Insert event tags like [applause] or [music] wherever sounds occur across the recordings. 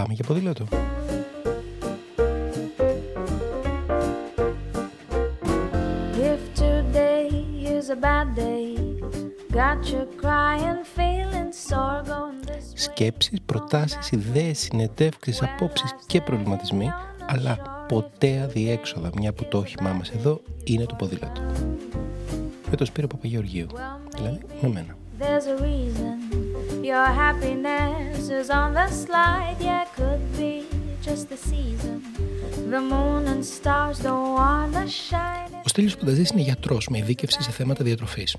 Πάμε για ποδήλατο. If today is a bad day, got you crying, feeling sore going this way. Σκέψεις, προτάσεις, ιδέες, συνεντεύξεις, απόψεις και προβληματισμοί, αλλά ποτέ αδιέξοδα, μια που το όχημά μας εδώ είναι το ποδήλατο. Με το Σπύρο Παπαγεωργίου, δηλαδή με μένα. There's a reason your happiness is on the slide. Yeah, could be just the season. The moon and stars don't wanna shine. Ο Στέλιος Πανταζής είναι γιατρός με ειδίκευση σε θέματα διατροφής.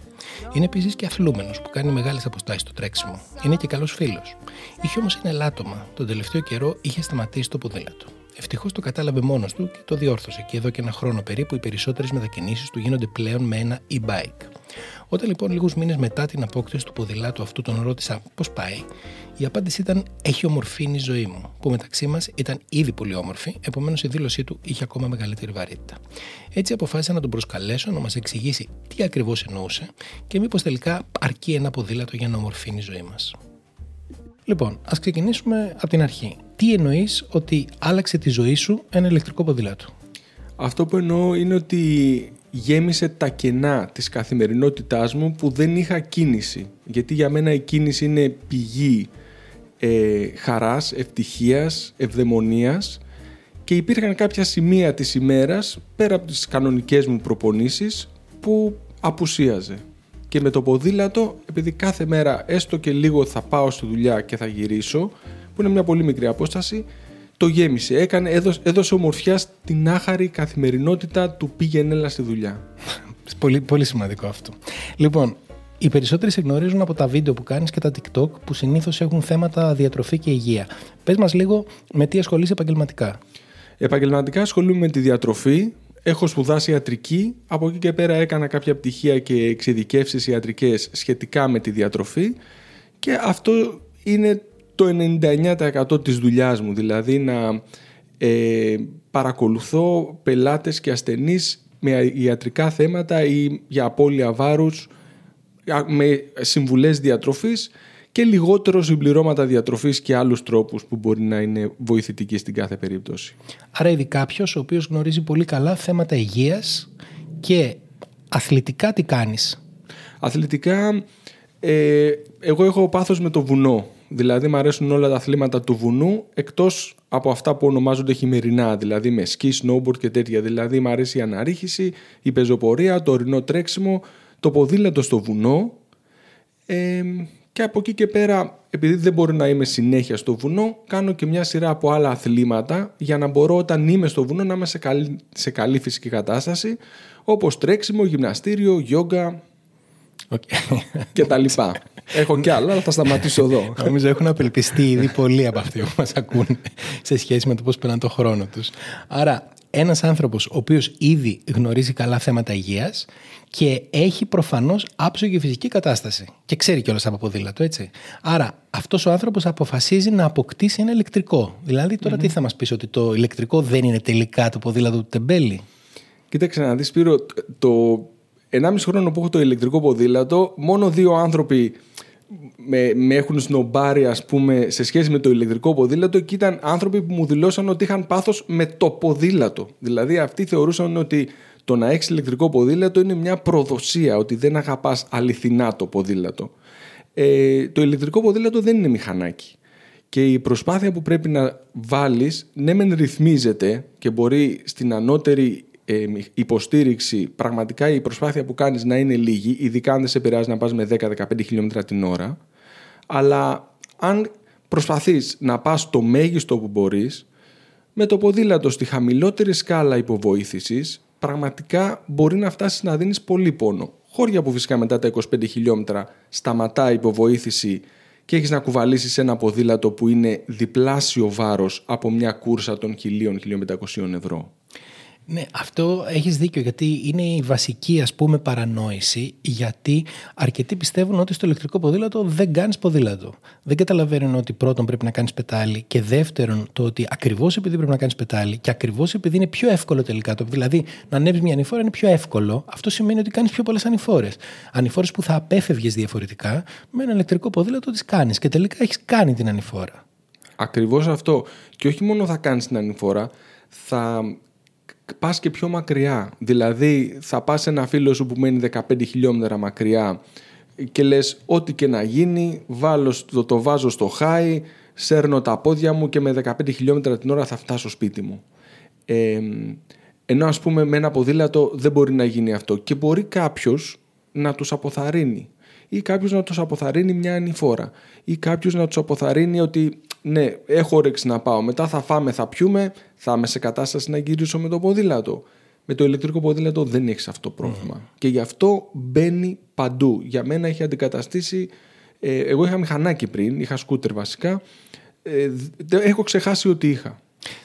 Είναι επίσης και αθλούμενος που κάνει μεγάλες αποστάσεις στο τρέξιμο. Είναι και καλός φίλος. Είχε όμως ένα ελάττωμα. Τον τελευταίο καιρό είχε σταματήσει το ποδήλατο. Ευτυχώς το κατάλαβε μόνος του και το διόρθωσε και εδώ και ένα χρόνο περίπου οι περισσότερες μετακινήσεις του γίνονται πλέον με ένα e-bike. Όταν λοιπόν λίγους μήνες μετά την απόκτηση του ποδηλάτου αυτού τον ρώτησα πώς πάει, η απάντηση ήταν Έχει ομορφήνει η ζωή μου, που μεταξύ μας ήταν ήδη πολύ όμορφη, επομένως η δήλωσή του είχε ακόμα μεγαλύτερη βαρύτητα. Έτσι αποφάσισα να τον προσκαλέσω να μας εξηγήσει τι ακριβώς εννοούσε και μήπως τελικά αρκεί ένα ποδήλατο για να ομορφύνει η ζωή μας. Λοιπόν, ας ξεκινήσουμε από την αρχή. Τι εννοείς ότι άλλαξε τη ζωή σου ένα ηλεκτρικό ποδήλατο; Αυτό που εννοώ είναι ότι γέμισε τα κενά της καθημερινότητάς μου που δεν είχα κίνηση. Γιατί για μένα η κίνηση είναι πηγή ε, χαράς, ευτυχίας, ευδαιμονίας και υπήρχαν κάποια σημεία της ημέρας πέρα από τις κανονικές μου προπονήσεις που απουσίαζε. Και με το ποδήλατο, επειδή κάθε μέρα έστω και λίγο θα πάω στη δουλειά και θα γυρίσω, που είναι μια πολύ μικρή απόσταση, το γέμισε. Έκανε, έδωσε, έδωσε ομορφιά στην άχαρη καθημερινότητα του πήγαινε έλα στη δουλειά. [laughs] πολύ, πολύ σημαντικό αυτό. Λοιπόν, οι περισσότεροι σε γνωρίζουν από τα βίντεο που κάνεις και τα TikTok που συνήθως έχουν θέματα διατροφή και υγεία. Πες μας λίγο με τι ασχολείσαι επαγγελματικά. Επαγγελματικά ασχολούμαι με τη διατροφή. Έχω σπουδάσει ιατρική. Από εκεί και πέρα έκανα κάποια πτυχία και εξειδικεύσεις ιατρικές σχετικά με τη διατροφή. Και αυτό είναι το 99% της δουλειάς μου, δηλαδή να ε, παρακολουθώ πελάτες και ασθενείς με ιατρικά θέματα ή για απώλεια βάρους με συμβουλές διατροφής και λιγότερο συμπληρώματα διατροφής και άλλους τρόπους που μπορεί να είναι βοηθητικοί στην κάθε περίπτωση. Άρα ήδη κάποιος ο οποίος γνωρίζει πολύ καλά θέματα υγείας και αθλητικά τι κάνεις; Αθλητικά ε, εγώ έχω πάθος με το βουνό. Δηλαδή μου αρέσουν όλα τα αθλήματα του βουνού εκτός από αυτά που ονομάζονται χειμερινά, δηλαδή με σκι, snowboard και τέτοια. Δηλαδή μου αρέσει η αναρρίχηση, η πεζοπορία, το ορεινό τρέξιμο, το ποδήλατο στο βουνό ε, και από εκεί και πέρα επειδή δεν μπορώ να είμαι συνέχεια στο βουνό κάνω και μια σειρά από άλλα αθλήματα για να μπορώ όταν είμαι στο βουνό να είμαι σε καλή, σε καλή φυσική κατάσταση όπως τρέξιμο, γυμναστήριο, γιόγκα okay. και τα λοιπά. Έχω κι άλλα, αλλά θα σταματήσω εδώ. Νομίζω έχουν απελπιστεί ήδη πολλοί από αυτοί που μας ακούν σε σχέση με το πώς περνάνε το χρόνο τους. Άρα, ένας άνθρωπος ο οποίος ήδη γνωρίζει καλά θέματα υγείας και έχει προφανώς άψογη φυσική κατάσταση. Και ξέρει κιόλας από ποδήλατο, έτσι. Άρα, αυτός ο άνθρωπος αποφασίζει να αποκτήσει ένα ηλεκτρικό. Δηλαδή, τι θα μας πεις, ότι το ηλεκτρικό δεν είναι τελικά το ποδήλατο του τεμπέλη; Κοίταξε να δεις, Σπύρο, το 1,5 χρόνο που έχω το ηλεκτρικό ποδήλατο, μόνο δύο άνθρωποι με, με έχουν σνομπάρει ας πούμε σε σχέση με το ηλεκτρικό ποδήλατο και ήταν άνθρωποι που μου δηλώσαν ότι είχαν πάθος με το ποδήλατο. Δηλαδή αυτοί θεωρούσαν ότι το να έχεις ηλεκτρικό ποδήλατο είναι μια προδοσία, ότι δεν αγαπάς αληθινά το ποδήλατο. Ε, το ηλεκτρικό ποδήλατο δεν είναι μηχανάκι. Και η προσπάθεια που πρέπει να βάλεις, ναι μεν ρυθμίζεται και μπορεί στην ανώτερη ε, υποστήριξη, πραγματικά η προσπάθεια που κάνεις να είναι λίγη, ειδικά αν δεν σε επηρεάζει να πας με 10-15 χιλιόμετρα την ώρα, αλλά αν προσπαθείς να πας το μέγιστο που μπορείς, με το ποδήλατο στη χαμηλότερη σκάλα υποβοήθησης, πραγματικά μπορεί να φτάσεις να δίνεις πολύ πόνο. Χώρια που φυσικά μετά τα 25 χιλιόμετρα σταματά η υποβοήθηση και έχεις να κουβαλήσεις ένα ποδήλατο που είναι διπλάσιο βάρος από μια κούρσα των 1000-1500 ευρώ. Ναι, αυτό έχεις δίκιο γιατί είναι η βασική ας πούμε παρανόηση γιατί αρκετοί πιστεύουν ότι στο ηλεκτρικό ποδήλατο δεν κάνεις ποδήλατο. Δεν καταλαβαίνουν ότι πρώτον πρέπει να κάνεις πετάλι και δεύτερον το ότι ακριβώς επειδή πρέπει να κάνεις πετάλι και ακριβώς επειδή είναι πιο εύκολο τελικά το δηλαδή να ανέβεις μια ανηφόρα είναι πιο εύκολο αυτό σημαίνει ότι κάνεις πιο πολλές ανηφόρες. Ανηφόρες που θα απέφευγες διαφορετικά με ένα ηλεκτρικό ποδήλατο τις κάνεις και τελικά έχεις κάνει την ανηφόρα. Ακριβώς αυτό. Και όχι μόνο θα κάνεις την ανηφόρα, θα πας και πιο μακριά. Δηλαδή θα πας σε ένα φίλο σου που μένει 15 χιλιόμετρα μακριά και λες ό,τι και να γίνει, βάλω, το, το βάζω στο χάι, σέρνω τα πόδια μου και με 15 χιλιόμετρα την ώρα θα φτάσω σπίτι μου. Ε, ενώ ας πούμε με ένα ποδήλατο δεν μπορεί να γίνει αυτό και μπορεί κάποιος να τους αποθαρρύνει ή κάποιος να τους αποθαρρύνει μια ανηφόρα ή κάποιος να τους αποθαρρύνει ότι ναι έχω όρεξη να πάω μετά θα φάμε θα πιούμε θα είμαι σε κατάσταση να γυρίσω με το ποδήλατο. Με το ηλεκτρικό ποδήλατο δεν έχεις αυτό το πρόβλημα. Και γι' αυτό μπαίνει παντού. Για μένα έχει αντικαταστήσει ε, εγώ είχα μηχανάκι πριν είχα σκούτερ βασικά. Ε, έχω ξεχάσει ότι είχα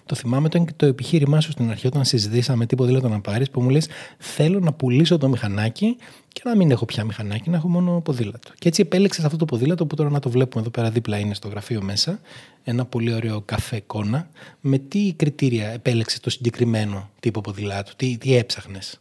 το θυμάμαι το, το επιχείρημά σου στην αρχή όταν συζητήσαμε τι ποδήλατο να πάρεις, που μου λες: Θέλω να πουλήσω το μηχανάκι και να μην έχω πια μηχανάκι, να έχω μόνο ποδήλατο. Και έτσι επέλεξες αυτό το ποδήλατο που τώρα να το βλέπουμε εδώ πέρα δίπλα είναι στο γραφείο μέσα. Ένα πολύ ωραίο καφέ κόνα. Με τι κριτήρια επέλεξες το συγκεκριμένο τύπο ποδήλατο, τι, τι έψαχνες;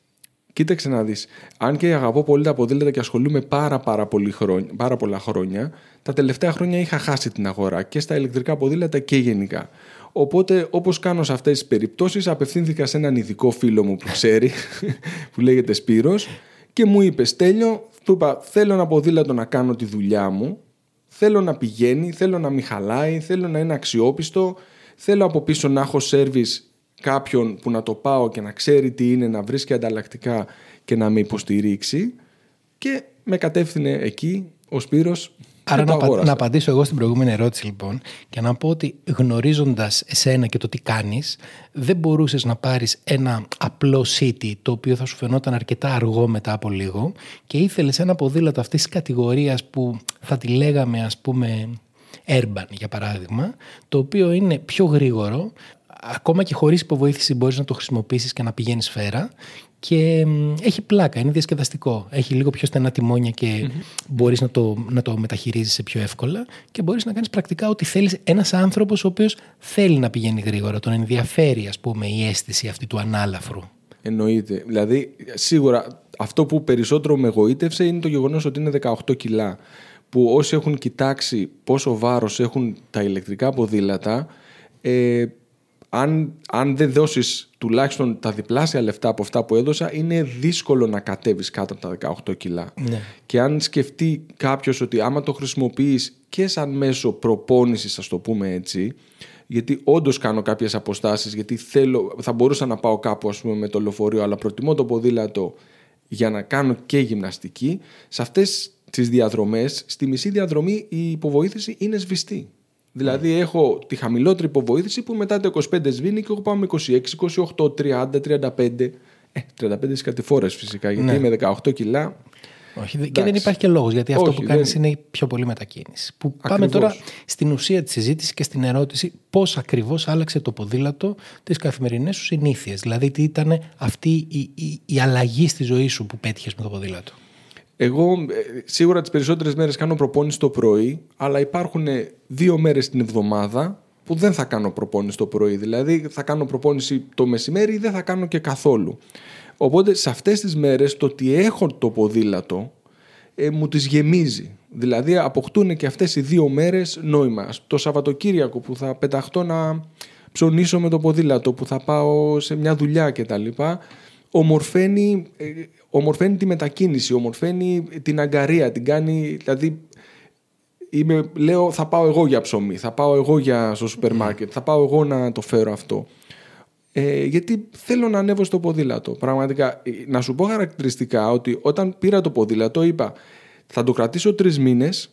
Κοίταξε να δεις. Αν και αγαπώ πολύ τα ποδήλατα και ασχολούμαι πάρα, πάρα, πολύ χρόνια, πάρα πολλά χρόνια, τα τελευταία χρόνια είχα χάσει την αγορά και στα ηλεκτρικά ποδήλατα και γενικά. Οπότε, όπως κάνω σε αυτές τις περιπτώσεις, απευθύνθηκα σε έναν ειδικό φίλο μου που ξέρει, [laughs] που λέγεται Σπύρος, και μου είπε, Στέλιο, του είπα, θέλω ένα ποδήλατο να κάνω τη δουλειά μου, θέλω να πηγαίνει, θέλω να μην χαλάει, θέλω να είναι αξιόπιστο, θέλω από πίσω να έχω σέρβις κάποιον που να το πάω και να ξέρει τι είναι, να βρίσκει ανταλλακτικά και να με υποστηρίξει και με κατεύθυνε εκεί ο Σπύρος Άρα να, να απαντήσω εγώ στην προηγούμενη ερώτηση λοιπόν και να πω ότι γνωρίζοντας εσένα και το τι κάνεις δεν μπορούσες να πάρεις ένα απλό city το οποίο θα σου φαινόταν αρκετά αργό μετά από λίγο και ήθελες ένα ποδήλατο αυτής της κατηγορίας που θα τη λέγαμε ας πούμε urban για παράδειγμα το οποίο είναι πιο γρήγορο ακόμα και χωρίς υποβοήθηση μπορείς να το χρησιμοποιήσεις και να πηγαίνεις σφαίρα και έχει πλάκα, είναι διασκεδαστικό. Έχει λίγο πιο στενά τιμόνια και mm μπορείς να το, να το μεταχειρίζεσαι πιο εύκολα και μπορείς να κάνεις πρακτικά ό,τι θέλεις. Ένας άνθρωπος ο οποίος θέλει να πηγαίνει γρήγορα, τον ενδιαφέρει ας πούμε η αίσθηση αυτή του ανάλαφρου. Εννοείται. Δηλαδή, σίγουρα αυτό που περισσότερο με εγωίτευσε είναι το γεγονός ότι είναι 18 κιλά. Που όσοι έχουν κοιτάξει πόσο βάρος έχουν τα ηλεκτρικά ποδήλατα, ε, αν, αν δεν δώσεις τουλάχιστον τα διπλάσια λεφτά από αυτά που έδωσα, είναι δύσκολο να κατέβεις κάτω από τα 18 κιλά. Ναι. Και αν σκεφτεί κάποιος ότι άμα το χρησιμοποιείς και σαν μέσο προπόνησης, ας το πούμε έτσι, γιατί όντως κάνω κάποιες αποστάσεις, γιατί θέλω, θα μπορούσα να πάω κάπου ας πούμε, με το λεωφορείο, αλλά προτιμώ το ποδήλατο για να κάνω και γυμναστική. Σε αυτές τις διαδρομές, στη μισή διαδρομή η υποβοήθηση είναι σβηστή. Δηλαδή έχω τη χαμηλότερη υποβοήθηση που μετά το 25 σβήνει και εγώ πάω με 26, 28, 30, 35. Ε, 35 κατηφόρες φυσικά γιατί Ναι. είμαι 18 κιλά. Όχι, δε- και δεν υπάρχει και λόγος γιατί αυτό Όχι, που κάνεις δεν- είναι πιο πολύ μετακίνηση. Που πάμε Ακριβώς. τώρα στην ουσία της συζήτησης και στην ερώτηση πώς ακριβώς άλλαξε το ποδήλατο τις καθημερινές σου συνήθειες. Δηλαδή τι ήταν αυτή η, η, η αλλαγή στη ζωή σου που πέτυχες με το ποδήλατο. Εγώ ε, σίγουρα τις περισσότερες μέρες κάνω προπόνηση το πρωί, αλλά υπάρχουν ε, δύο μέρες την εβδομάδα που δεν θα κάνω προπόνηση το πρωί. Δηλαδή θα κάνω προπόνηση το μεσημέρι ή δεν θα κάνω και καθόλου. Οπότε σε αυτές τις μέρες το ότι έχω το ποδήλατο ε, μου τις γεμίζει. Δηλαδή αποκτούν και αυτές οι δύο μέρες νόημα. Το Σαββατοκύριακο που θα πεταχτώ να ψωνίσω με το ποδήλατο, που θα πάω σε μια δουλειά κτλ. Ομορφαίνει, ε, ομορφαίνει τη μετακίνηση, ομορφαίνει την αγκαρία, την κάνει, δηλαδή είμαι, λέω θα πάω εγώ για ψωμί, θα πάω εγώ για, στο σούπερ μάρκετ, θα πάω εγώ να το φέρω αυτό. Ε, γιατί θέλω να ανέβω στο ποδήλατο. Πραγματικά, ε, να σου πω χαρακτηριστικά ότι όταν πήρα το ποδήλατο είπα θα το κρατήσω τρεις μήνες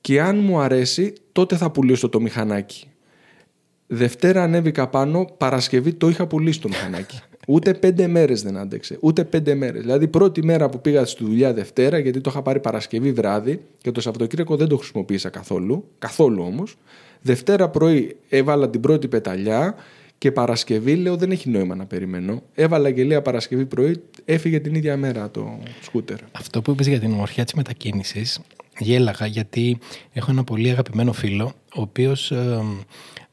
και αν μου αρέσει τότε θα πουλήσω το μηχανάκι. Δευτέρα ανέβηκα πάνω, Παρασκευή το είχα πουλήσει το μηχανάκι. Ούτε πέντε μέρες δεν άντεξε. Ούτε πέντε μέρες. Δηλαδή, πρώτη μέρα που πήγα στη δουλειά Δευτέρα, γιατί το είχα πάρει Παρασκευή βράδυ και το Σαββατοκύριακο δεν το χρησιμοποίησα καθόλου. Καθόλου όμως. Δευτέρα πρωί έβαλα την πρώτη πεταλιά και Παρασκευή λέω δεν έχει νόημα να περιμένω. Έβαλα γελία Παρασκευή πρωί, έφυγε την ίδια μέρα το σκούτερ. Αυτό που είπες για την ομορφιά της μετακίνησης γέλαγα γιατί έχω ένα πολύ αγαπημένο φίλο ο οποίος ε,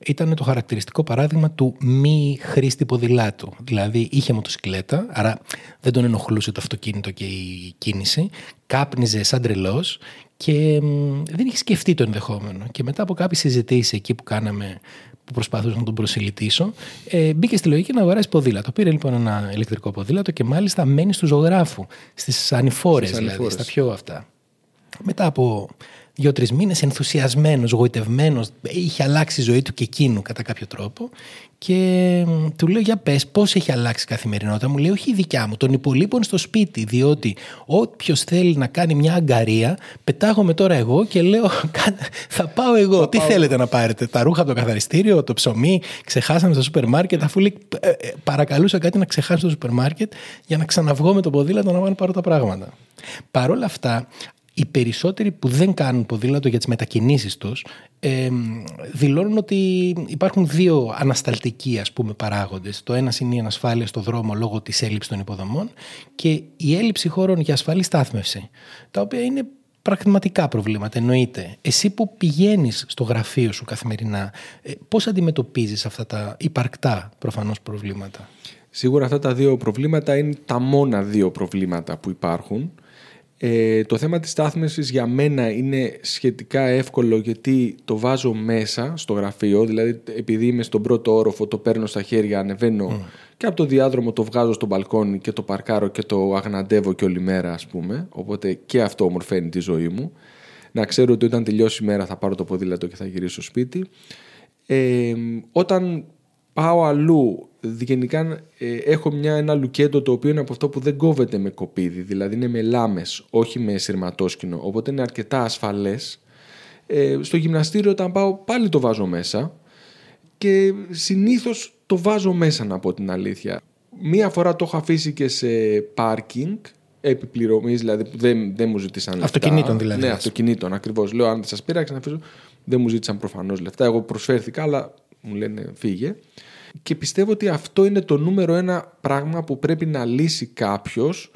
ήταν το χαρακτηριστικό παράδειγμα του μη χρήστη ποδηλάτου. Δηλαδή είχε μοτοσυκλέτα, άρα δεν τον ενοχλούσε το αυτοκίνητο και η κίνηση, κάπνιζε σαν τρελός και δεν είχε σκεφτεί το ενδεχόμενο. Και μετά από κάποιες συζητήσεις εκεί που κάναμε που προσπαθούσα να τον προσιλητήσω, ε, μπήκε στη λογική να αγοράσει ποδήλατο. Πήρε λοιπόν ένα ηλεκτρικό ποδήλατο και μάλιστα μένει στου ζωγράφου, στις ανηφόρες δηλαδή, στα πιο αυτά. Μετά από δύο-τρεις μήνες, ενθουσιασμένος, γοητευμένος, είχε αλλάξει η ζωή του και εκείνου κατά κάποιο τρόπο. Και του λέω: Για πες, πώς έχει αλλάξει η καθημερινότητα. Μου λέει: Όχι η δικιά μου, των υπολείπων στο σπίτι. Διότι όποιος θέλει να κάνει μια αγκαρία, πετάγομαι τώρα εγώ και λέω: [laughs] Θα πάω εγώ. Τι θέλετε να πάρετε, τα ρούχα από το καθαριστήριο, το ψωμί, ξεχάσαμε στο σούπερ μάρκετ. Αφού λέει: «Ε, ε, Παρακαλούσα κάτι να ξεχάσω στο σούπερ μάρκετ για να ξαναβγώ με το ποδήλατο να πάω να πάρω τα πράγματα. Παρ' όλα αυτά, οι περισσότεροι που δεν κάνουν ποδήλατο για τις μετακινήσεις τους ε, δηλώνουν ότι υπάρχουν δύο ανασταλτικοί ας πούμε παράγοντες. Το ένας είναι η ανασφάλεια στο δρόμο λόγω της έλλειψης των υποδομών και η έλλειψη χώρων για ασφαλή στάθμευση, τα οποία είναι πραγματικά προβλήματα, εννοείται. Εσύ που πηγαίνεις στο γραφείο σου καθημερινά, ε, πώς αντιμετωπίζεις αυτά τα υπαρκτά προφανώς προβλήματα; Σίγουρα αυτά τα δύο προβλήματα είναι τα μόνα δύο προβλήματα που υπάρχουν. Ε, το θέμα της στάθμευσης για μένα είναι σχετικά εύκολο γιατί το βάζω μέσα στο γραφείο, δηλαδή επειδή είμαι στον πρώτο όροφο το παίρνω στα χέρια, ανεβαίνω και από το διάδρομο το βγάζω στο μπαλκόνι και το παρκάρω και το αγναντεύω και όλη μέρα ας πούμε, οπότε και αυτό ομορφαίνει τη ζωή μου. Να ξέρω ότι όταν τελειώσει η μέρα θα πάρω το ποδήλατο και θα γυρίσω σπίτι. Ε, όταν πάω αλλού. Γενικά ε, έχω μια, ένα λουκέτο το οποίο είναι από αυτό που δεν κόβεται με κοπίδι, δηλαδή είναι με λάμες, όχι με σειρματόσκηνο, οπότε είναι αρκετά ασφαλές. Ε, στο γυμναστήριο όταν πάω πάλι το βάζω μέσα και συνήθως το βάζω μέσα να πω την αλήθεια. Μία φορά το έχω αφήσει και σε πάρκινγκ, επιπληρωμής, δηλαδή που δεν, δεν μου ζήτησαν λεφτά. Αυτοκινήτων δηλαδή. Ναι, αυτοκινήτων ακριβώς. Λέω, αν δεν σας πείραξε να αφήσω. Δεν μου ζήτησαν προφανώς λεφτά. Εγώ προσφέρθηκα, αλλά μου λένε φύγε. Και πιστεύω ότι αυτό είναι το νούμερο ένα πράγμα που πρέπει να λύσει κάποιος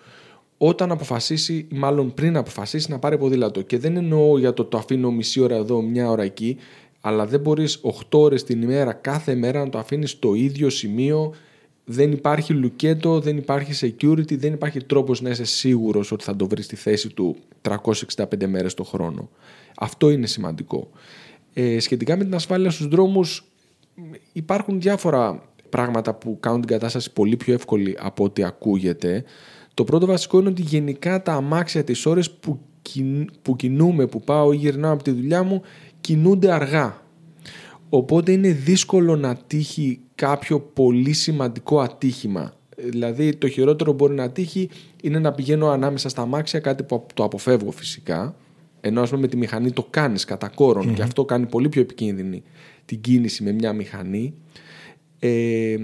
όταν αποφασίσει, μάλλον πριν αποφασίσει να πάρει ποδήλατο. Και δεν εννοώ για το το αφήνω μισή ώρα εδώ, μια ώρα εκεί, αλλά δεν μπορείς 8 ώρες την ημέρα κάθε μέρα να το αφήνεις στο ίδιο σημείο. Δεν υπάρχει λουκέτο, δεν υπάρχει security, δεν υπάρχει τρόπος να είσαι σίγουρος ότι θα το βρεις στη θέση του 365 μέρες το χρόνο. Αυτό είναι σημαντικό. Ε, σχετικά με την ασφάλεια στους δρόμους υπάρχουν διάφορα πράγματα που κάνουν την κατάσταση πολύ πιο εύκολη από ό,τι ακούγεται. Το πρώτο βασικό είναι ότι γενικά τα αμάξια τις ώρες που, που κινούμε, που πάω ή γυρνάω από τη δουλειά μου, κινούνται αργά. Οπότε είναι δύσκολο να τύχει κάποιο πολύ σημαντικό ατύχημα. Δηλαδή το χειρότερο μπορεί να τύχει είναι να πηγαίνω ανάμεσα στα αμάξια, κάτι που το αποφεύγω φυσικά. Ενώ με τη μηχανή το κάνεις κατά κόρον και αυτό κάνει πολύ πιο επικίνδυνη την κίνηση με μια μηχανή. Ε,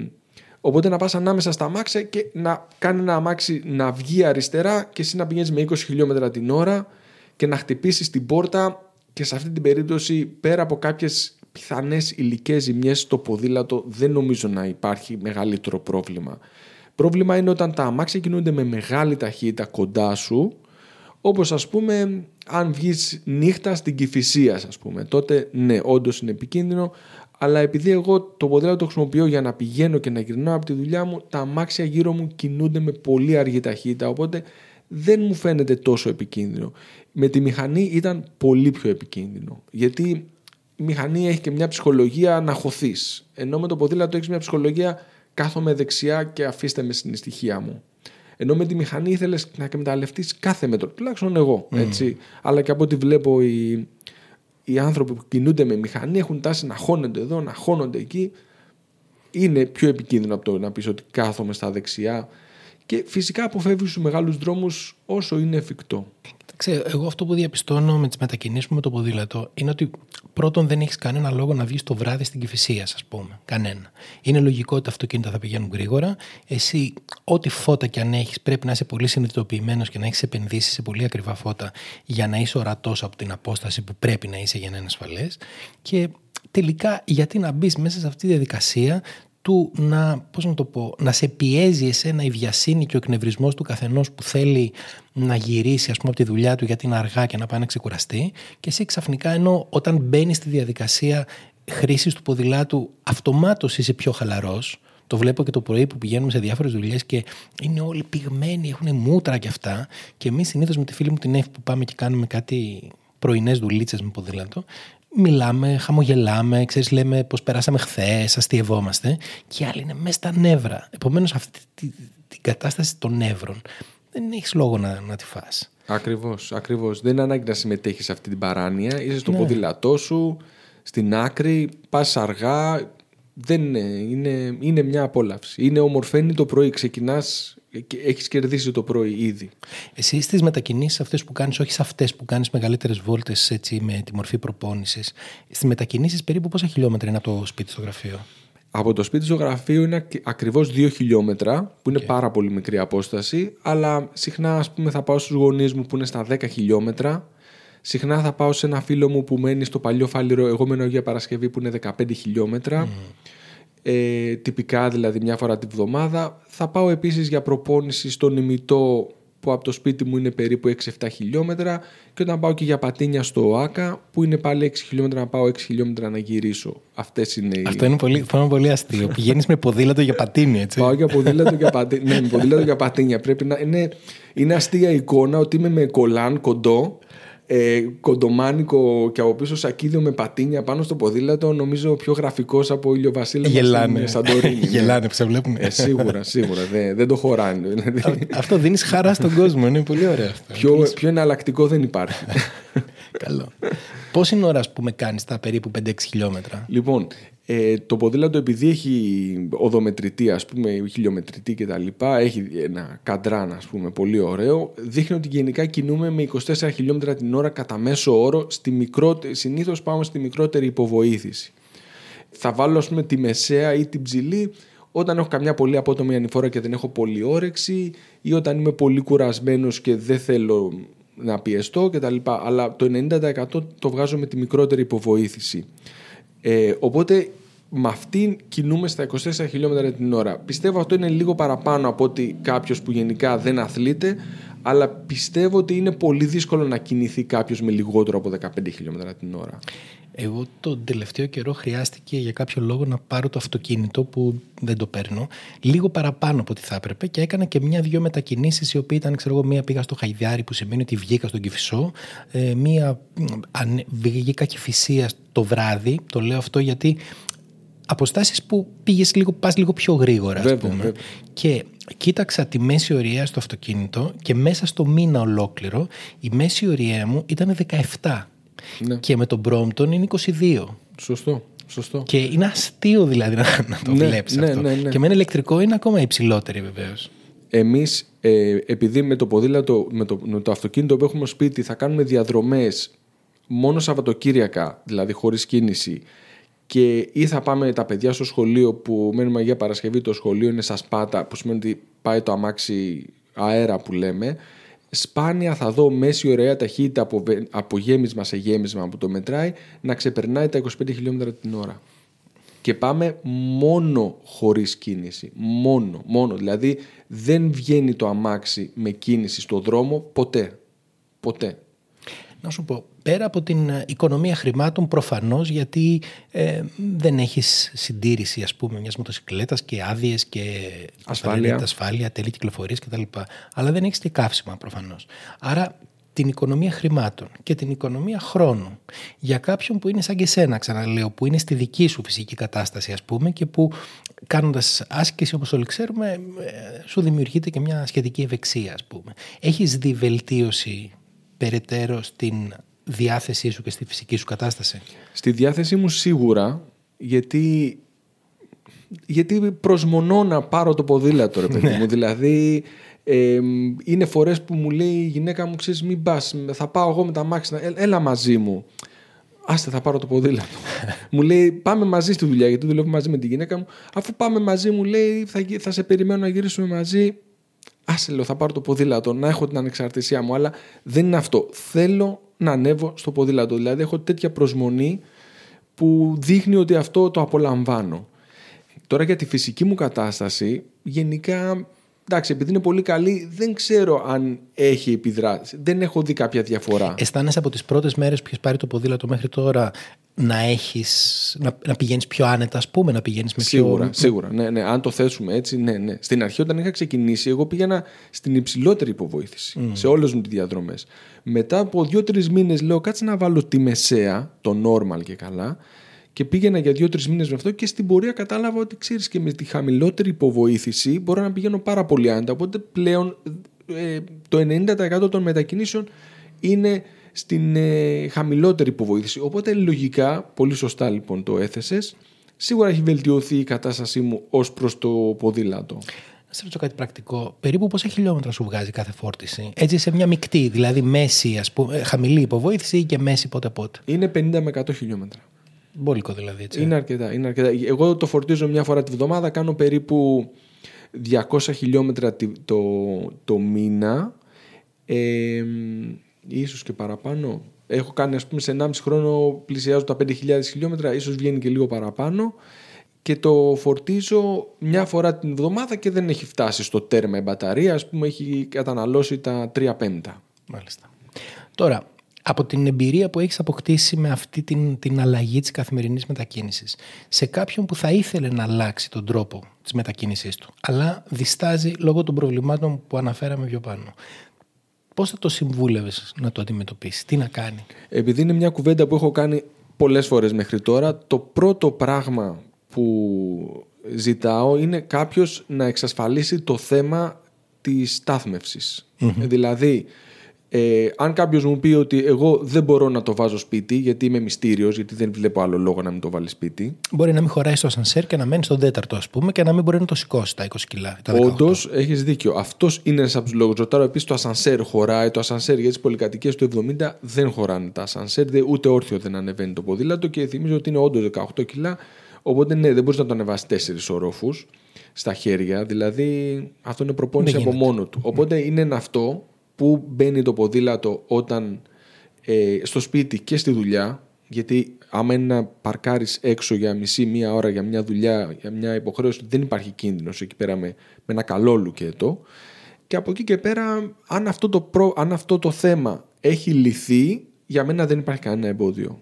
οπότε να πας ανάμεσα στα αμάξια και να κάνει ένα αμάξι να βγει αριστερά και εσύ να πηγαίνεις με 20 χιλιόμετρα την ώρα και να χτυπήσεις την πόρτα και σε αυτή την περίπτωση πέρα από κάποιες πιθανές υλικές ζημιές στο ποδήλατο δεν νομίζω να υπάρχει μεγαλύτερο πρόβλημα. Πρόβλημα είναι όταν τα αμάξια κινούνται με μεγάλη ταχύτητα κοντά σου όπως ας πούμε αν βγεις νύχτα στην Κηφισία ας πούμε τότε ναι όντως είναι επικίνδυνο αλλά επειδή εγώ το ποδήλατο το χρησιμοποιώ για να πηγαίνω και να γυρνάω από τη δουλειά μου τα αμάξια γύρω μου κινούνται με πολύ αργή ταχύτητα οπότε δεν μου φαίνεται τόσο επικίνδυνο. Με τη μηχανή ήταν πολύ πιο επικίνδυνο γιατί η μηχανή έχει και μια ψυχολογία να χωθείς ενώ με το ποδήλατο έχεις μια ψυχολογία κάθομαι δεξιά και αφήστε με στην ησυχία μου. Ενώ με τη μηχανή ήθελες να εκμεταλλευτείς κάθε μέτρο. Τουλάχιστον εγώ. Έτσι. Αλλά και από ό,τι βλέπω οι, οι άνθρωποι που κινούνται με μηχανή έχουν τάση να χώνονται εδώ, να χώνονται εκεί. Είναι πιο επικίνδυνο από το να πεις ότι κάθομαι στα δεξιά. Και φυσικά αποφεύγεις τους μεγάλους δρόμους όσο είναι εφικτό. Ξέρω, εγώ αυτό που διαπιστώνω με τις μετακινήσεις μου με το ποδήλατο είναι ότι πρώτον δεν έχεις κανένα λόγο να βγεις το βράδυ στην κυφυσία, ας πούμε. Κανένα. Είναι λογικό ότι τα αυτοκίνητα θα πηγαίνουν γρήγορα. Εσύ, ό,τι φώτα και αν έχεις, πρέπει να είσαι πολύ συνειδητοποιημένος και να έχεις επενδύσει σε πολύ ακριβά φώτα για να είσαι ορατός από την απόσταση που πρέπει να είσαι για να είναι ασφαλές. Και τελικά, γιατί να μπεις μέσα σε αυτή τη διαδικασία του να, πώς να, το πω, να σε πιέζει εσένα η βιασύνη και ο εκνευρισμός του καθενός που θέλει να γυρίσει ας πούμε από τη δουλειά του γιατί είναι αργά και να πάει να ξεκουραστεί και εσύ ξαφνικά ενώ όταν μπαίνει στη διαδικασία χρήσης του ποδηλάτου αυτομάτως είσαι πιο χαλαρός. Το βλέπω και το πρωί που πηγαίνουμε σε διάφορες δουλειές και είναι όλοι πυγμένοι, έχουν μούτρα και αυτά. Και εμείς συνήθως με τη φίλη μου την Εύη που πάμε και κάνουμε κάτι πρωινές δουλίτσες με ποδήλατο, μιλάμε, χαμογελάμε, ξέρεις, λέμε πώς περάσαμε χθες, αστειευόμαστε και άλλοι είναι μέσα στα νεύρα. Επομένως αυτή την τη κατάσταση των νεύρων δεν έχεις λόγο να, να τη φας. Ακριβώς, ακριβώς. Δεν είναι ανάγκη να συμμετέχεις σε αυτή την παράνοια. Είσαι στο Ναι. ποδήλατό σου, στην άκρη, πας αργά. Δεν είναι, είναι, είναι μια απόλαυση. Είναι ομορφαίνει το πρωί. Ξεκινάς και έχεις κερδίσει το πρωί ήδη. Εσύ στις μετακινήσεις αυτές που κάνεις, όχι σε αυτές που κάνεις μεγαλύτερες βόλτες έτσι, με τη μορφή προπόνησης, στις μετακινήσεις περίπου πόσα χιλιόμετρα είναι από το σπίτι στο γραφείο; Από το σπίτι στο γραφείο είναι ακ- ακριβώς 2 χιλιόμετρα, που είναι πάρα πολύ μικρή απόσταση, αλλά συχνά ας πούμε, θα πάω στους γονείς μου που είναι στα 10 χιλιόμετρα. Συχνά θα πάω σε ένα φίλο μου που μένει στο παλιό Φάληρο, εγώ μένω για Παρασκευή που είναι 15 χιλιόμετρα. Ε, τυπικά δηλαδή μια φορά τη βδομάδα. Θα πάω επίσης για προπόνηση στον ημιτό που από το σπίτι μου είναι περίπου 6-7 χιλιόμετρα και όταν πάω και για πατίνια στο ΆΚΑ που είναι πάλι 6 χιλιόμετρα να πάω 6 χιλιόμετρα να γυρίσω. Αυτές είναι οι... Αυτό είναι πολύ, είναι πολύ αστείο. [laughs] Πηγαίνεις με ποδήλατο για πατίνι, έτσι. Πάω για ποδήλατο για πατίνια. ναι, με ποδήλατο για πατίνια. Πρέπει να είναι, είναι αστεία εικόνα ότι είμαι με κολάν κοντό, ε, κοντομάνικο και από πίσω σακίδιο με πατίνια πάνω στο ποδήλατο. Νομίζω πιο γραφικός από ηλιοβασίλεμα Γελάνε. στην Σαντορίνη. ναι. [laughs] Γελάνε που σε βλέπουν. Ε, σίγουρα, σίγουρα. Δεν, δεν το χωράνε. Δηλαδή, αυτό δίνεις χαρά στον κόσμο. Είναι πολύ ωραίο αυτό. πιο, πιο εναλλακτικό δεν υπάρχει. [laughs] Καλό. Πόση ώρα, ας πούμε, κάνεις τα περίπου 5-6 χιλιόμετρα; Λοιπόν, ε, το ποδήλατο επειδή έχει οδομετρητή, ας πούμε, χιλιομετρητή και τα λοιπά, έχει ένα καντράν, ας πούμε, πολύ ωραίο, δείχνει ότι γενικά κινούμε με 24 χιλιόμετρα την ώρα κατά μέσο όρο, στη μικρότερη, συνήθως πάμε στη μικρότερη υποβοήθηση. Θα βάλω, ας πούμε, τη μεσαία ή την ψηλή όταν έχω καμιά πολύ απότομη ανηφόρα και δεν έχω πολύ όρεξη ή όταν είμαι πολύ κουρασμένος και δεν θέλω να πιεστώ κτλ. Αλλά το 90% το βγάζω με τη μικρότερη υποβοήθηση. Ε, οπότε με αυτήν κινούμε στα 24 χιλιόμετρα την ώρα. Πιστεύω αυτό είναι λίγο παραπάνω από ότι κάποιος που γενικά δεν αθλείται, αλλά πιστεύω ότι είναι πολύ δύσκολο να κινηθεί κάποιος με λιγότερο από 15 χιλιόμετρα την ώρα. Εγώ τον τελευταίο καιρό χρειάστηκε για κάποιο λόγο να πάρω το αυτοκίνητο που δεν το παίρνω λίγο παραπάνω από ό,τι θα έπρεπε και έκανα και μια-δυο μετακινήσεις οι οποίες ήταν, ξέρω εγώ, μία πήγα στο Χαϊδιάρι που σημαίνει ότι βγήκα στον Κηφισό, ε, μία μ, ανε- βγήκα Κηφισία το βράδυ, το λέω αυτό γιατί αποστάσεις που πήγες λίγο, πας λίγο πιο γρήγορα ας Βέβαια, πούμε. βέβαια. Και κοίταξα τη μέση ωρία στο αυτοκίνητο και μέσα στο μήνα ολόκληρο η μέση ωρία μου ήταν 17. Ναι. Και με τον Brompton είναι 22. Σωστό. Σωστό. Και είναι αστείο δηλαδή να, να το Ναι, βλέπεις ναι, αυτό. ναι, ναι. Και με ένα ηλεκτρικό είναι ακόμα υψηλότερη βεβαίως. Εμείς ε, επειδή με το ποδήλατο, με το, με το αυτοκίνητο που έχουμε στο σπίτι θα κάνουμε διαδρομές μόνο Σαββατοκύριακα, δηλαδή χωρίς κίνηση και ή θα πάμε τα παιδιά στο σχολείο που μένουμε για Παρασκευή το σχολείο είναι στα σπάτα που σημαίνει ότι πάει το αμάξι αέρα που λέμε σπάνια θα δω μέση ωραία ταχύτητα από, βε- από γέμισμα σε γέμισμα που το μετράει να ξεπερνάει τα 25 χιλιόμετρα την ώρα και πάμε μόνο χωρίς κίνηση. Μόνο, μόνο. Δηλαδή δεν βγαίνει το αμάξι με κίνηση στο δρόμο ποτέ. Ποτέ. Να σου πω, πέρα από την ε, οικονομία χρημάτων προφανώς γιατί ε, δεν έχεις συντήρηση ας πούμε μιας μοτοσυκλέτας και άδειες και Ασφάλεια. απαραίτητα ασφάλεια, τέλη κυκλοφορίας κτλ. Αλλά δεν έχεις και καύσιμα προφανώς. Άρα την οικονομία χρημάτων και την οικονομία χρόνου για κάποιον που είναι σαν και σένα ξαναλέω που είναι στη δική σου φυσική κατάσταση ας πούμε και που κάνοντας άσκηση όπως όλοι ξέρουμε ε, σου δημιουργείται και μια σχετική ευεξία ας πούμε. Έχεις δει βελτίωση περαιτέρω στην διάθεσή σου και στη φυσική σου κατάσταση; Στη διάθεσή μου σίγουρα γιατί, γιατί προσμονώ να πάρω το ποδήλατο ρε παιδί μου. Δηλαδή ε, είναι φορές που μου λέει η γυναίκα μου ξέρεις μην πας, θα πάω εγώ με τα μάξι, να- «Ε, έλα μαζί μου. Άστε, θα πάρω το ποδήλατο. [laughs] μου λέει, πάμε μαζί στη δουλειά, γιατί δουλεύω μαζί με τη γυναίκα μου. Αφού πάμε μαζί, μου λέει, θα, γι- θα σε περιμένω να γυρίσουμε μαζί. Άσε, λέω, θα πάρω το ποδήλατο, να έχω την ανεξαρτησία μου. Αλλά δεν είναι αυτό. Θέλω να ανέβω στο ποδήλατο. Δηλαδή, έχω τέτοια προσμονή που δείχνει ότι αυτό το απολαμβάνω. Τώρα για τη φυσική μου κατάσταση, γενικά εντάξει, επειδή είναι πολύ καλή, δεν ξέρω αν έχει επιδράσει. Δεν έχω δει κάποια διαφορά. Αισθάνεσαι από τις πρώτες μέρες που έχει πάρει το ποδήλατο μέχρι τώρα να έχεις, να, να πηγαίνεις πιο άνετα, ας πούμε, να πηγαίνεις με Σίγουρα, πιο... σίγουρα. Ναι, ναι. Αν το θέσουμε έτσι, ναι, ναι. Στην αρχή, όταν είχα ξεκινήσει, εγώ πήγαινα στην υψηλότερη υποβοήθηση σε όλες μου τις διαδρομές. Μετά από δύο-τρεις μήνες, λέω, κάτσε να βάλω τη μεσαία, το normal και καλά. Και πήγαινα για δύο-τρεις μήνες με αυτό και στην πορεία κατάλαβα ότι ξέρεις και με τη χαμηλότερη υποβοήθηση μπορώ να πηγαίνω πάρα πολύ άνετα. Οπότε πλέον ε, το 90% των μετακινήσεων είναι στην ε, χαμηλότερη υποβοήθηση. Οπότε λογικά, πολύ σωστά λοιπόν το έθεσες, σίγουρα έχει βελτιωθεί η κατάστασή μου ως προς το ποδήλατο. Να σε ρωτήσω κάτι πρακτικό. Περίπου πόσα χιλιόμετρα σου βγάζει κάθε φόρτιση; Έτσι σε μια μεικτή, δηλαδή μέση, ας πούμε, ε, χαμηλή υποβοήθηση ή και μέση πότε πότε. Είναι 50 με 100 χιλιόμετρα. Μπόλικο δηλαδή. Έτσι. Είναι αρκετά, είναι αρκετά. Εγώ το φορτίζω μια φορά τη βδομάδα, κάνω περίπου 200 χιλιόμετρα τη- το, το μήνα. Ε, ίσως και παραπάνω. Έχω κάνει ας πούμε σε 1,5 χρόνο πλησιάζω τα 5.000 χιλιόμετρα, ίσως βγαίνει και λίγο παραπάνω. Και το φορτίζω μια φορά την εβδομάδα και δεν έχει φτάσει στο τέρμα η μπαταρία. Ας πούμε έχει καταναλώσει τα 3 πέμπτα. Μάλιστα. Τώρα, από την εμπειρία που έχεις αποκτήσει με αυτή την, την αλλαγή της καθημερινής μετακίνησης, σε κάποιον που θα ήθελε να αλλάξει τον τρόπο της μετακίνησής του, αλλά διστάζει λόγω των προβλημάτων που αναφέραμε πιο πάνω. Πώς θα το συμβούλευες να το αντιμετωπίσεις, τι να κάνει; Επειδή είναι μια κουβέντα που έχω κάνει πολλές φορές μέχρι τώρα, το πρώτο πράγμα που ζητάω είναι κάποιος να εξασφαλίσει το θέμα της σταθμευσης Δηλαδή, ε, αν κάποιος μου πει ότι εγώ δεν μπορώ να το βάζω σπίτι γιατί είμαι μυστήριος, γιατί δεν βλέπω άλλο λόγο να μην το βάλει σπίτι, Μπορεί να μην χωράει στο ασανσέρ και να μένει στον τέταρτο, ας πούμε, και να μην μπορεί να το σηκώσει τα 20 κιλά. Τα 18. Όντως, έχεις δίκιο. Αυτός είναι ένας από τους λόγους. Ρωτάω επίσης το ασανσέρ χωράει. Το ασανσέρ για τι πολυκατοικίες του 70 δεν χωράνε τα ασανσέρ, δε- ούτε όρθιο δεν ανεβαίνει το ποδήλατο και θυμίζω ότι είναι όντως 18 κιλά. Οπότε ναι, δεν μπορείς να το ανεβάσεις τέσσερις ορόφους στα χέρια. Δηλαδή αυτό είναι προπόνηση Δεν από γίνεται. μόνο του. Οπότε είναι ένα αυτό που μπαίνει το ποδήλατο όταν ε, στο σπίτι και στη δουλειά. Γιατί άμα είναι να παρκάρεις έξω για μισή μία ώρα για μια δουλειά, για μια υποχρέωση, δεν υπάρχει κίνδυνος εκεί πέρα με, με ένα καλό λουκέτο. Και από εκεί και πέρα, αν αυτό το, προ, αν αυτό το θέμα έχει λυθεί, για μένα δεν υπάρχει κανένα εμπόδιο.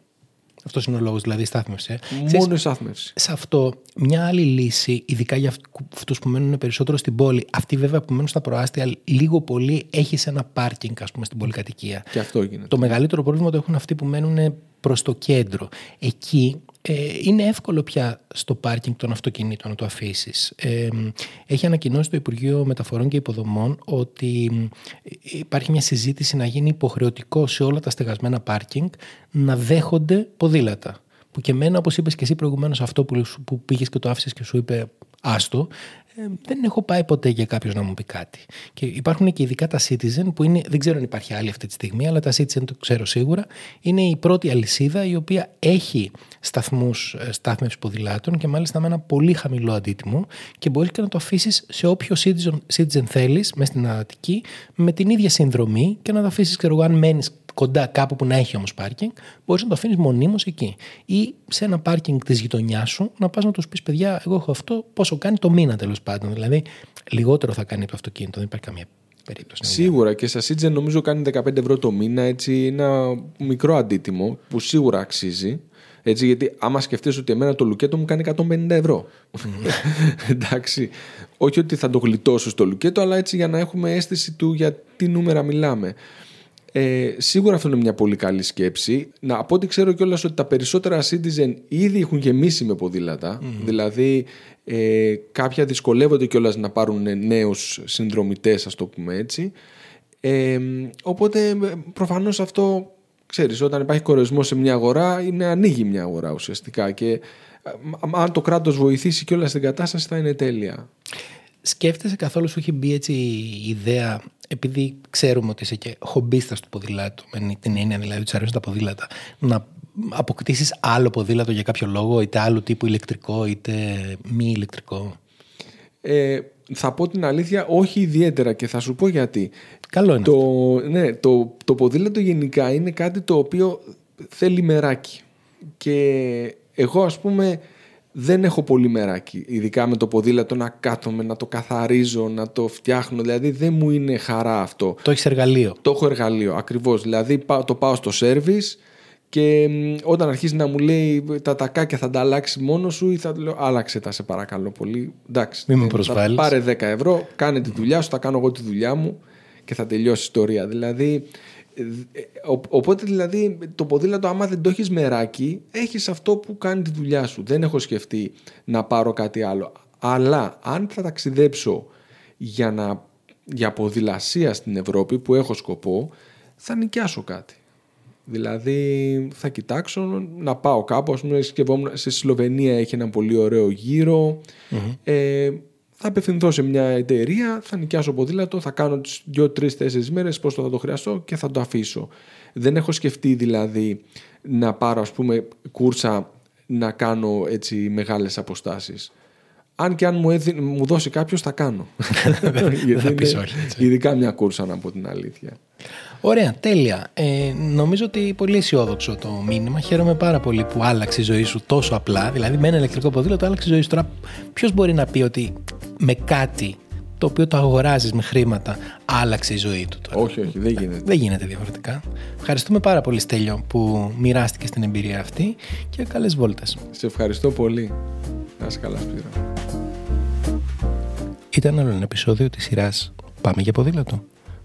Αυτός είναι ο λόγος, δηλαδή η στάθμευση. ε. Ξέρεις, Μόνο η στάθμευση. σε αυτό, μια άλλη λύση, ειδικά για αυτούς που μένουν περισσότερο στην πόλη, αυτοί βέβαια που μένουν στα προάστια, λίγο πολύ έχεις ένα πάρκινγκ, ας πούμε, στην πολυκατοικία. Και αυτό γίνεται. Το μεγαλύτερο πρόβλημα το έχουν αυτοί που μένουν προς το κέντρο. Εκεί ε, είναι εύκολο πια στο πάρκινγκ των αυτοκινήτων να το αφήσεις. Ε, έχει ανακοινώσει το Υπουργείο Μεταφορών και Υποδομών ότι ε, υπάρχει μια συζήτηση να γίνει υποχρεωτικό σε όλα τα στεγασμένα πάρκινγκ να δέχονται ποδήλατα. Που και εμένα, όπως είπες και εσύ προηγουμένως, αυτό που, σου- που πήγες και το άφησες και σου είπε άστο, ε, δεν έχω πάει ποτέ για κάποιος να μου πει κάτι. Και υπάρχουν και ειδικά τα Citizen, που είναι, δεν ξέρω αν υπάρχει άλλη αυτή τη στιγμή, αλλά τα Citizen το ξέρω σίγουρα. Είναι η πρώτη αλυσίδα η οποία έχει σταθμούς στάθμευση ποδηλάτων και μάλιστα με ένα πολύ χαμηλό αντίτιμο και μπορείς και να το αφήσεις σε όποιο Citizen, Citizen θέλεις, μέσα στην Αττική, με την ίδια συνδρομή και να το αφήσεις, ξέρω εγώ, αν μένεις κοντά κάπου που να έχει όμως πάρκινγκ, μπορείς να το αφήνεις μονίμως εκεί. Ή σε ένα πάρκινγκ της γειτονιάς σου να πας να τους πεις: Παιδιά, εγώ έχω αυτό, πόσο κάνει το μήνα τέλος πάντων. Δηλαδή, λιγότερο θα κάνει από το αυτοκίνητο, δεν υπάρχει καμία περίπτωση. Σίγουρα και στα Citizen νομίζω κάνει 15 ευρώ το μήνα, έτσι ένα μικρό αντίτιμο που σίγουρα αξίζει. Έτσι, γιατί άμα σκεφτείς ότι εμένα το λουκέτο μου κάνει 150 ευρώ. [laughs] Εντάξει. Όχι ότι θα το γλιτώσω στο λουκέτο, αλλά έτσι για να έχουμε αίσθηση του για τι νούμερα μιλάμε. Ε, σίγουρα αυτό είναι μια πολύ καλή σκέψη. Να, από ό,τι ξέρω κιόλας ότι τα περισσότερα citizen ήδη έχουν γεμίσει με ποδήλατα. Δηλαδή ε, κάποια δυσκολεύονται κιόλας να πάρουν νέους συνδρομητές, ας το πούμε έτσι. Ε, οπότε ε, προφανώς αυτό, ξέρεις, όταν υπάρχει κορεσμός σε μια αγορά, είναι ανοίγει μια αγορά ουσιαστικά και ε, αν το κράτος βοηθήσει κιόλας την κατάσταση θα είναι τέλεια. Σκέφτεσαι καθόλου σου έχει μπει έτσι η ιδέα, επειδή ξέρουμε ότι είσαι και χομπίστας του ποδηλάτου, με την έννοια δηλαδή ότι σου αρέσουν τα ποδήλατα, να αποκτήσεις άλλο ποδήλατο για κάποιο λόγο, είτε άλλου τύπου ηλεκτρικό, είτε μη ηλεκτρικό; Ε, θα πω την αλήθεια, όχι ιδιαίτερα και θα σου πω γιατί. Καλό είναι. Το, ναι, το, το ποδήλατο γενικά είναι κάτι το οποίο θέλει μεράκι. Και εγώ ας πούμε δεν έχω πολύ μεράκι. Ειδικά με το ποδήλατο να κάθομαι, να το καθαρίζω, να το φτιάχνω. Δηλαδή δεν μου είναι χαρά αυτό. Το έχεις εργαλείο. Το έχω εργαλείο, ακριβώς. Δηλαδή το πάω στο σερβις και όταν αρχίζει να μου λέει τα τακάκια θα τα αλλάξει μόνος σου ή θα του λέω άλλαξε τα σε παρακαλώ πολύ. Εντάξει, Μην με προσβάλλεις. Πάρε 10 ευρώ, κάνε τη δουλειά σου, θα κάνω εγώ τη δουλειά μου και θα τελειώσει η ιστορία. Δηλαδή, ε, οπότε δηλαδή το ποδήλατο άμα δεν το έχεις μεράκι έχεις αυτό που κάνει τη δουλειά σου. Δεν έχω σκεφτεί να πάρω κάτι άλλο. Αλλά αν θα ταξιδέψω για, να, για ποδηλασία στην Ευρώπη που έχω σκοπό θα νοικιάσω κάτι. Δηλαδή θα κοιτάξω να πάω κάπου, ας πούμε σκεφτόμουν στη Σλοβενία έχει ένα πολύ ωραίο ε, θα απευθυνθώ σε μια εταιρεία, θα νοικιάσω ποδήλατο, θα κάνω τις δύο, τρει, τέσσερις μέρες πώς θα το χρειαστώ και θα το αφήσω. Δεν έχω σκεφτεί δηλαδή να πάρω ας πούμε κούρσα να κάνω έτσι μεγάλες αποστάσεις. Αν και αν μου, μου δώσει κάποιος θα κάνω. [laughs] Γιατί ειδικά μια κούρσα να πω την αλήθεια. Ωραία, τέλεια. Ε, νομίζω ότι πολύ αισιόδοξο το μήνυμα. Χαίρομαι πάρα πολύ που άλλαξε η ζωή σου τόσο απλά. Δηλαδή, με ένα ηλεκτρικό ποδήλατο άλλαξε η ζωή σου. Τώρα, ποιος μπορεί να πει ότι με κάτι το οποίο το αγοράζεις με χρήματα άλλαξε η ζωή του τώρα; Όχι, όχι, δεν γίνεται. Δεν γίνεται διαφορετικά. Ευχαριστούμε πάρα πολύ, Στέλιο, που μοιράστηκες την εμπειρία αυτή και καλές βόλτες. Σε ευχαριστώ πολύ. Να είσαι καλά, Σπύρο. Ήταν άλλο ένα επεισόδιο της σειράς Πάμε για ποδήλατο